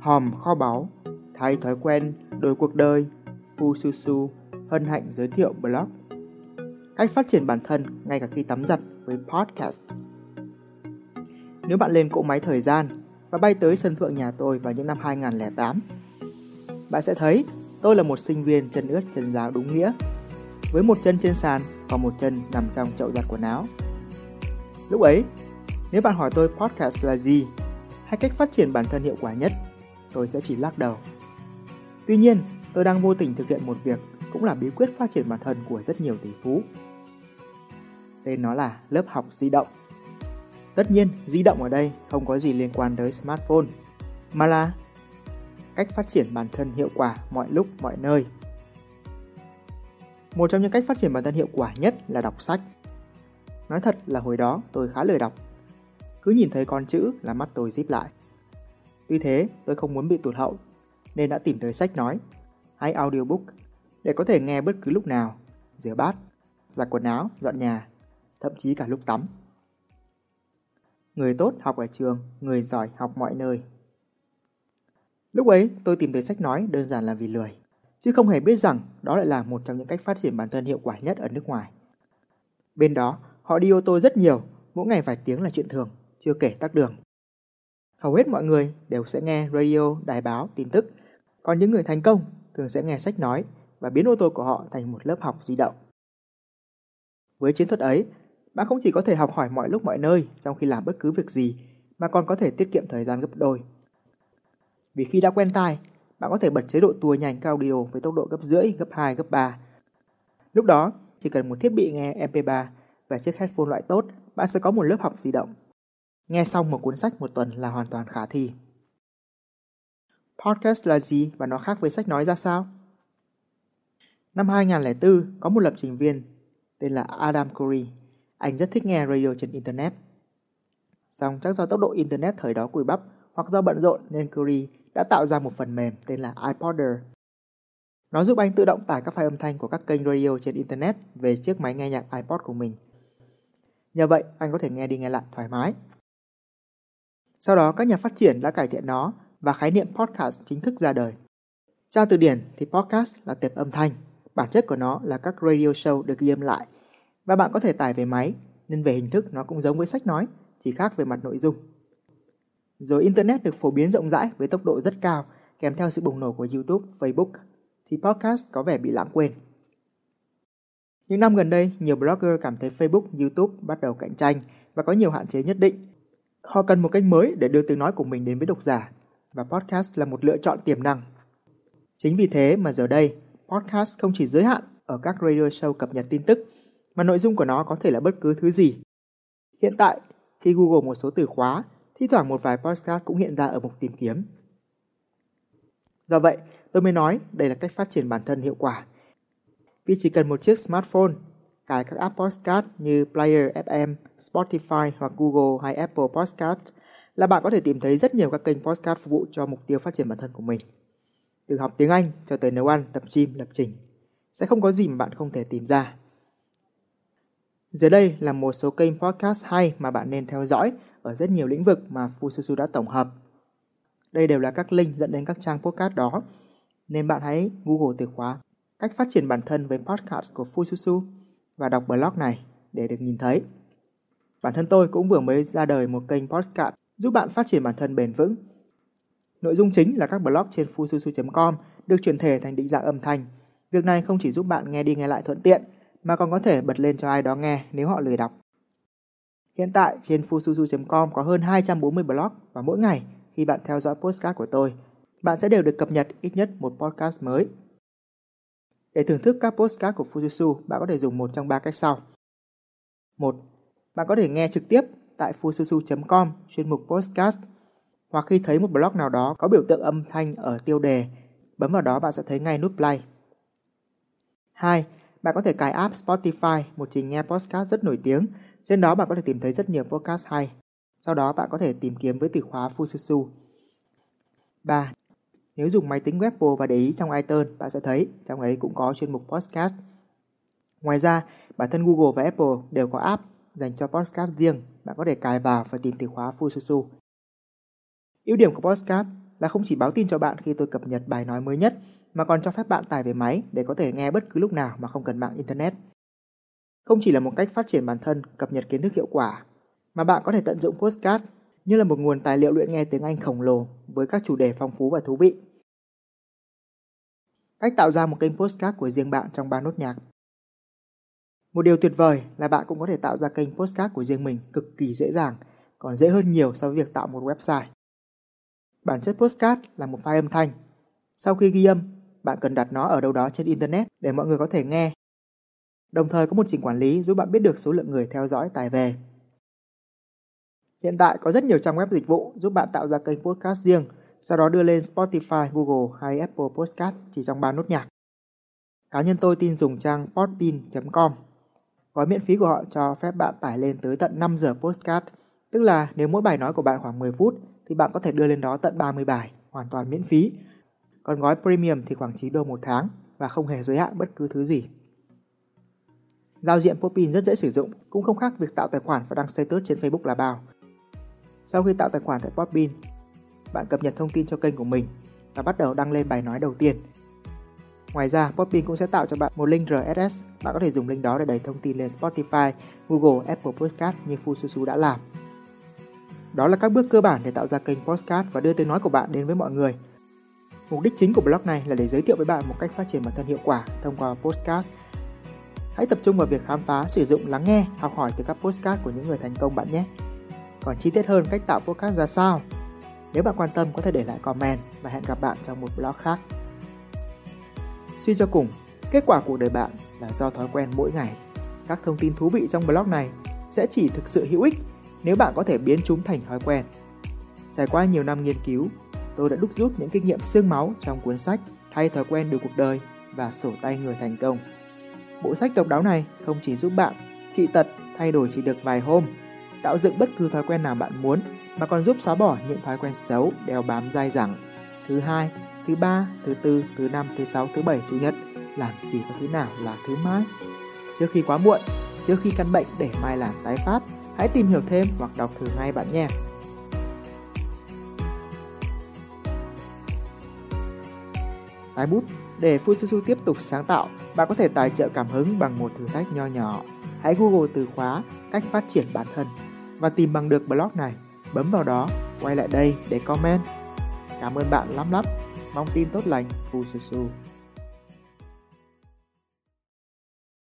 hòm kho báu, thay thói quen, đổi cuộc đời, pu su su hân hạnh giới thiệu blog. Cách phát triển bản thân ngay cả khi tắm giặt với podcast. Nếu bạn lên cỗ máy thời gian và bay tới sân thượng nhà tôi vào những năm 2008, bạn sẽ thấy tôi là một sinh viên chân ướt chân ráo đúng nghĩa, với một chân trên sàn và một chân nằm trong chậu giặt quần áo. Lúc ấy, nếu bạn hỏi tôi podcast là gì hay cách phát triển bản thân hiệu quả nhất, tôi sẽ chỉ lắc đầu. Tuy nhiên, tôi đang vô tình thực hiện một việc cũng là bí quyết phát triển bản thân của rất nhiều tỷ phú. Tên nó là lớp học di động. Tất nhiên, di động ở đây không có gì liên quan tới smartphone, mà là cách phát triển bản thân hiệu quả mọi lúc mọi nơi. Một trong những cách phát triển bản thân hiệu quả nhất là đọc sách. Nói thật là hồi đó tôi khá lười đọc. Cứ nhìn thấy con chữ là mắt tôi díp lại. Tuy thế, tôi không muốn bị tụt hậu, nên đã tìm tới sách nói hay audiobook để có thể nghe bất cứ lúc nào, rửa bát, giặt quần áo, dọn nhà, thậm chí cả lúc tắm. Người tốt học ở trường, người giỏi học mọi nơi. Lúc ấy tôi tìm tới sách nói đơn giản là vì lười, chứ không hề biết rằng đó lại là một trong những cách phát triển bản thân hiệu quả nhất ở nước ngoài. Bên đó, họ đi ô tô rất nhiều, mỗi ngày vài tiếng là chuyện thường, chưa kể tắc đường. Hầu hết mọi người đều sẽ nghe radio, đài báo, tin tức, còn những người thành công thường sẽ nghe sách nói và biến ô tô của họ thành một lớp học di động. Với chiến thuật ấy, bạn không chỉ có thể học hỏi mọi lúc mọi nơi trong khi làm bất cứ việc gì, mà còn có thể tiết kiệm thời gian gấp đôi. Vì khi đã quen tai, bạn có thể bật chế độ tua nhanh cao audio với tốc độ gấp rưỡi, gấp 2, gấp 3. Lúc đó, chỉ cần một thiết bị nghe MP3 và chiếc headphone loại tốt, bạn sẽ có một lớp học di động. Nghe xong một cuốn sách một tuần là hoàn toàn khả thi. Podcast là gì và nó khác với sách nói ra sao? Năm 2004, có một lập trình viên tên là Adam Curry. Anh rất thích nghe radio trên Internet. Xong chắc do tốc độ Internet thời đó cùi bắp hoặc do bận rộn nên Curry đã tạo ra một phần mềm tên là iPodder. Nó giúp anh tự động tải các file âm thanh của các kênh radio trên Internet về chiếc máy nghe nhạc iPod của mình. Nhờ vậy, anh có thể nghe đi nghe lại thoải mái. Sau đó, các nhà phát triển đã cải thiện nó và khái niệm podcast chính thức ra đời. Tra từ điển thì podcast là tệp âm thanh, bản chất của nó là các radio show được ghi âm lại và bạn có thể tải về máy nên về hình thức nó cũng giống với sách nói, chỉ khác về mặt nội dung. Rồi Internet được phổ biến rộng rãi với tốc độ rất cao kèm theo sự bùng nổ của YouTube, Facebook thì podcast có vẻ bị lãng quên. Những năm gần đây, nhiều blogger cảm thấy Facebook, YouTube bắt đầu cạnh tranh và có nhiều hạn chế nhất định. Họ cần một cách mới để đưa tiếng nói của mình đến với độc giả và podcast là một lựa chọn tiềm năng. Chính vì thế mà giờ đây, podcast không chỉ giới hạn ở các radio show cập nhật tin tức, mà nội dung của nó có thể là bất cứ thứ gì. Hiện tại, khi Google một số từ khóa, thi thoảng một vài podcast cũng hiện ra ở mục tìm kiếm. Do vậy, tôi mới nói đây là cách phát triển bản thân hiệu quả. Vì chỉ cần một chiếc smartphone, cài các app podcast như Player FM, Spotify hoặc Google hay Apple Podcast là bạn có thể tìm thấy rất nhiều các kênh podcast phục vụ cho mục tiêu phát triển bản thân của mình. Từ học tiếng Anh cho tới nấu ăn, tập gym, lập trình. Sẽ không có gì mà bạn không thể tìm ra. Dưới đây là một số kênh podcast hay mà bạn nên theo dõi ở rất nhiều lĩnh vực mà Fususu đã tổng hợp. Đây đều là các link dẫn đến các trang podcast đó, nên bạn hãy Google từ khóa cách phát triển bản thân với podcast của Fususu và đọc blog này để được nhìn thấy. Bản thân tôi cũng vừa mới ra đời một kênh podcast giúp bạn phát triển bản thân bền vững. Nội dung chính là các blog trên fususu.com được chuyển thể thành định dạng âm thanh. Việc này không chỉ giúp bạn nghe đi nghe lại thuận tiện, mà còn có thể bật lên cho ai đó nghe nếu họ lười đọc. Hiện tại trên fususu.com có hơn 240 blog và mỗi ngày khi bạn theo dõi podcast của tôi, bạn sẽ đều được cập nhật ít nhất một podcast mới. Để thưởng thức các postcard của Fujitsu, bạn có thể dùng một trong ba cách sau. một, Bạn có thể nghe trực tiếp tại fujitsu.com chuyên mục podcast hoặc khi thấy một blog nào đó có biểu tượng âm thanh ở tiêu đề, bấm vào đó bạn sẽ thấy ngay nút play. 2. Bạn có thể cài app Spotify, một trình nghe podcast rất nổi tiếng. Trên đó bạn có thể tìm thấy rất nhiều podcast hay. Sau đó bạn có thể tìm kiếm với từ khóa Fususu. 3. Nếu dùng máy tính web và để ý trong iTunes, bạn sẽ thấy trong ấy cũng có chuyên mục podcast. Ngoài ra, bản thân Google và Apple đều có app dành cho podcast riêng, bạn có thể cài vào và tìm từ khóa Fususu. Ưu điểm của podcast là không chỉ báo tin cho bạn khi tôi cập nhật bài nói mới nhất, mà còn cho phép bạn tải về máy để có thể nghe bất cứ lúc nào mà không cần mạng Internet. Không chỉ là một cách phát triển bản thân, cập nhật kiến thức hiệu quả, mà bạn có thể tận dụng Podcast như là một nguồn tài liệu luyện nghe tiếng Anh khổng lồ với các chủ đề phong phú và thú vị. Cách tạo ra một kênh postcard của riêng bạn trong ba nốt nhạc Một điều tuyệt vời là bạn cũng có thể tạo ra kênh postcard của riêng mình cực kỳ dễ dàng, còn dễ hơn nhiều so với việc tạo một website. Bản chất postcard là một file âm thanh. Sau khi ghi âm, bạn cần đặt nó ở đâu đó trên Internet để mọi người có thể nghe. Đồng thời có một trình quản lý giúp bạn biết được số lượng người theo dõi tải về. Hiện tại có rất nhiều trang web dịch vụ giúp bạn tạo ra kênh podcast riêng, sau đó đưa lên Spotify, Google hay Apple Podcast chỉ trong 3 nốt nhạc. Cá nhân tôi tin dùng trang podbean.com. Gói miễn phí của họ cho phép bạn tải lên tới tận 5 giờ podcast, tức là nếu mỗi bài nói của bạn khoảng 10 phút thì bạn có thể đưa lên đó tận 30 bài, hoàn toàn miễn phí. Còn gói Premium thì khoảng 9 đô một tháng và không hề giới hạn bất cứ thứ gì. Giao diện Popin rất dễ sử dụng, cũng không khác việc tạo tài khoản và đăng status trên Facebook là bao. Sau khi tạo tài khoản tại Podbean, bạn cập nhật thông tin cho kênh của mình và bắt đầu đăng lên bài nói đầu tiên. Ngoài ra, Podbean cũng sẽ tạo cho bạn một link RSS. Bạn có thể dùng link đó để đẩy thông tin lên Spotify, Google, Apple Podcast như Fususu đã làm. Đó là các bước cơ bản để tạo ra kênh podcast và đưa tiếng nói của bạn đến với mọi người. Mục đích chính của blog này là để giới thiệu với bạn một cách phát triển bản thân hiệu quả thông qua podcast. Hãy tập trung vào việc khám phá, sử dụng, lắng nghe, học hỏi từ các podcast của những người thành công bạn nhé. Còn chi tiết hơn cách tạo podcast ra sao? Nếu bạn quan tâm có thể để lại comment và hẹn gặp bạn trong một blog khác. Suy cho cùng, kết quả cuộc đời bạn là do thói quen mỗi ngày. Các thông tin thú vị trong blog này sẽ chỉ thực sự hữu ích nếu bạn có thể biến chúng thành thói quen. Trải qua nhiều năm nghiên cứu, tôi đã đúc rút những kinh nghiệm xương máu trong cuốn sách Thay thói quen được cuộc đời và sổ tay người thành công. Bộ sách độc đáo này không chỉ giúp bạn trị tật thay đổi chỉ được vài hôm, tạo dựng bất cứ thói quen nào bạn muốn mà còn giúp xóa bỏ những thói quen xấu đeo bám dai dẳng. Thứ hai, thứ ba, thứ tư, thứ năm, thứ sáu, thứ bảy, chủ nhật, làm gì có thứ nào là thứ mai. Trước khi quá muộn, trước khi căn bệnh để mai làm tái phát, Hãy tìm hiểu thêm hoặc đọc thử ngay bạn nhé. Tái bút Để Fususu tiếp tục sáng tạo, bạn có thể tài trợ cảm hứng bằng một thử thách nho nhỏ. Hãy Google từ khóa cách phát triển bản thân và tìm bằng được blog này. Bấm vào đó, quay lại đây để comment. Cảm ơn bạn lắm lắm. Mong tin tốt lành, Fususu.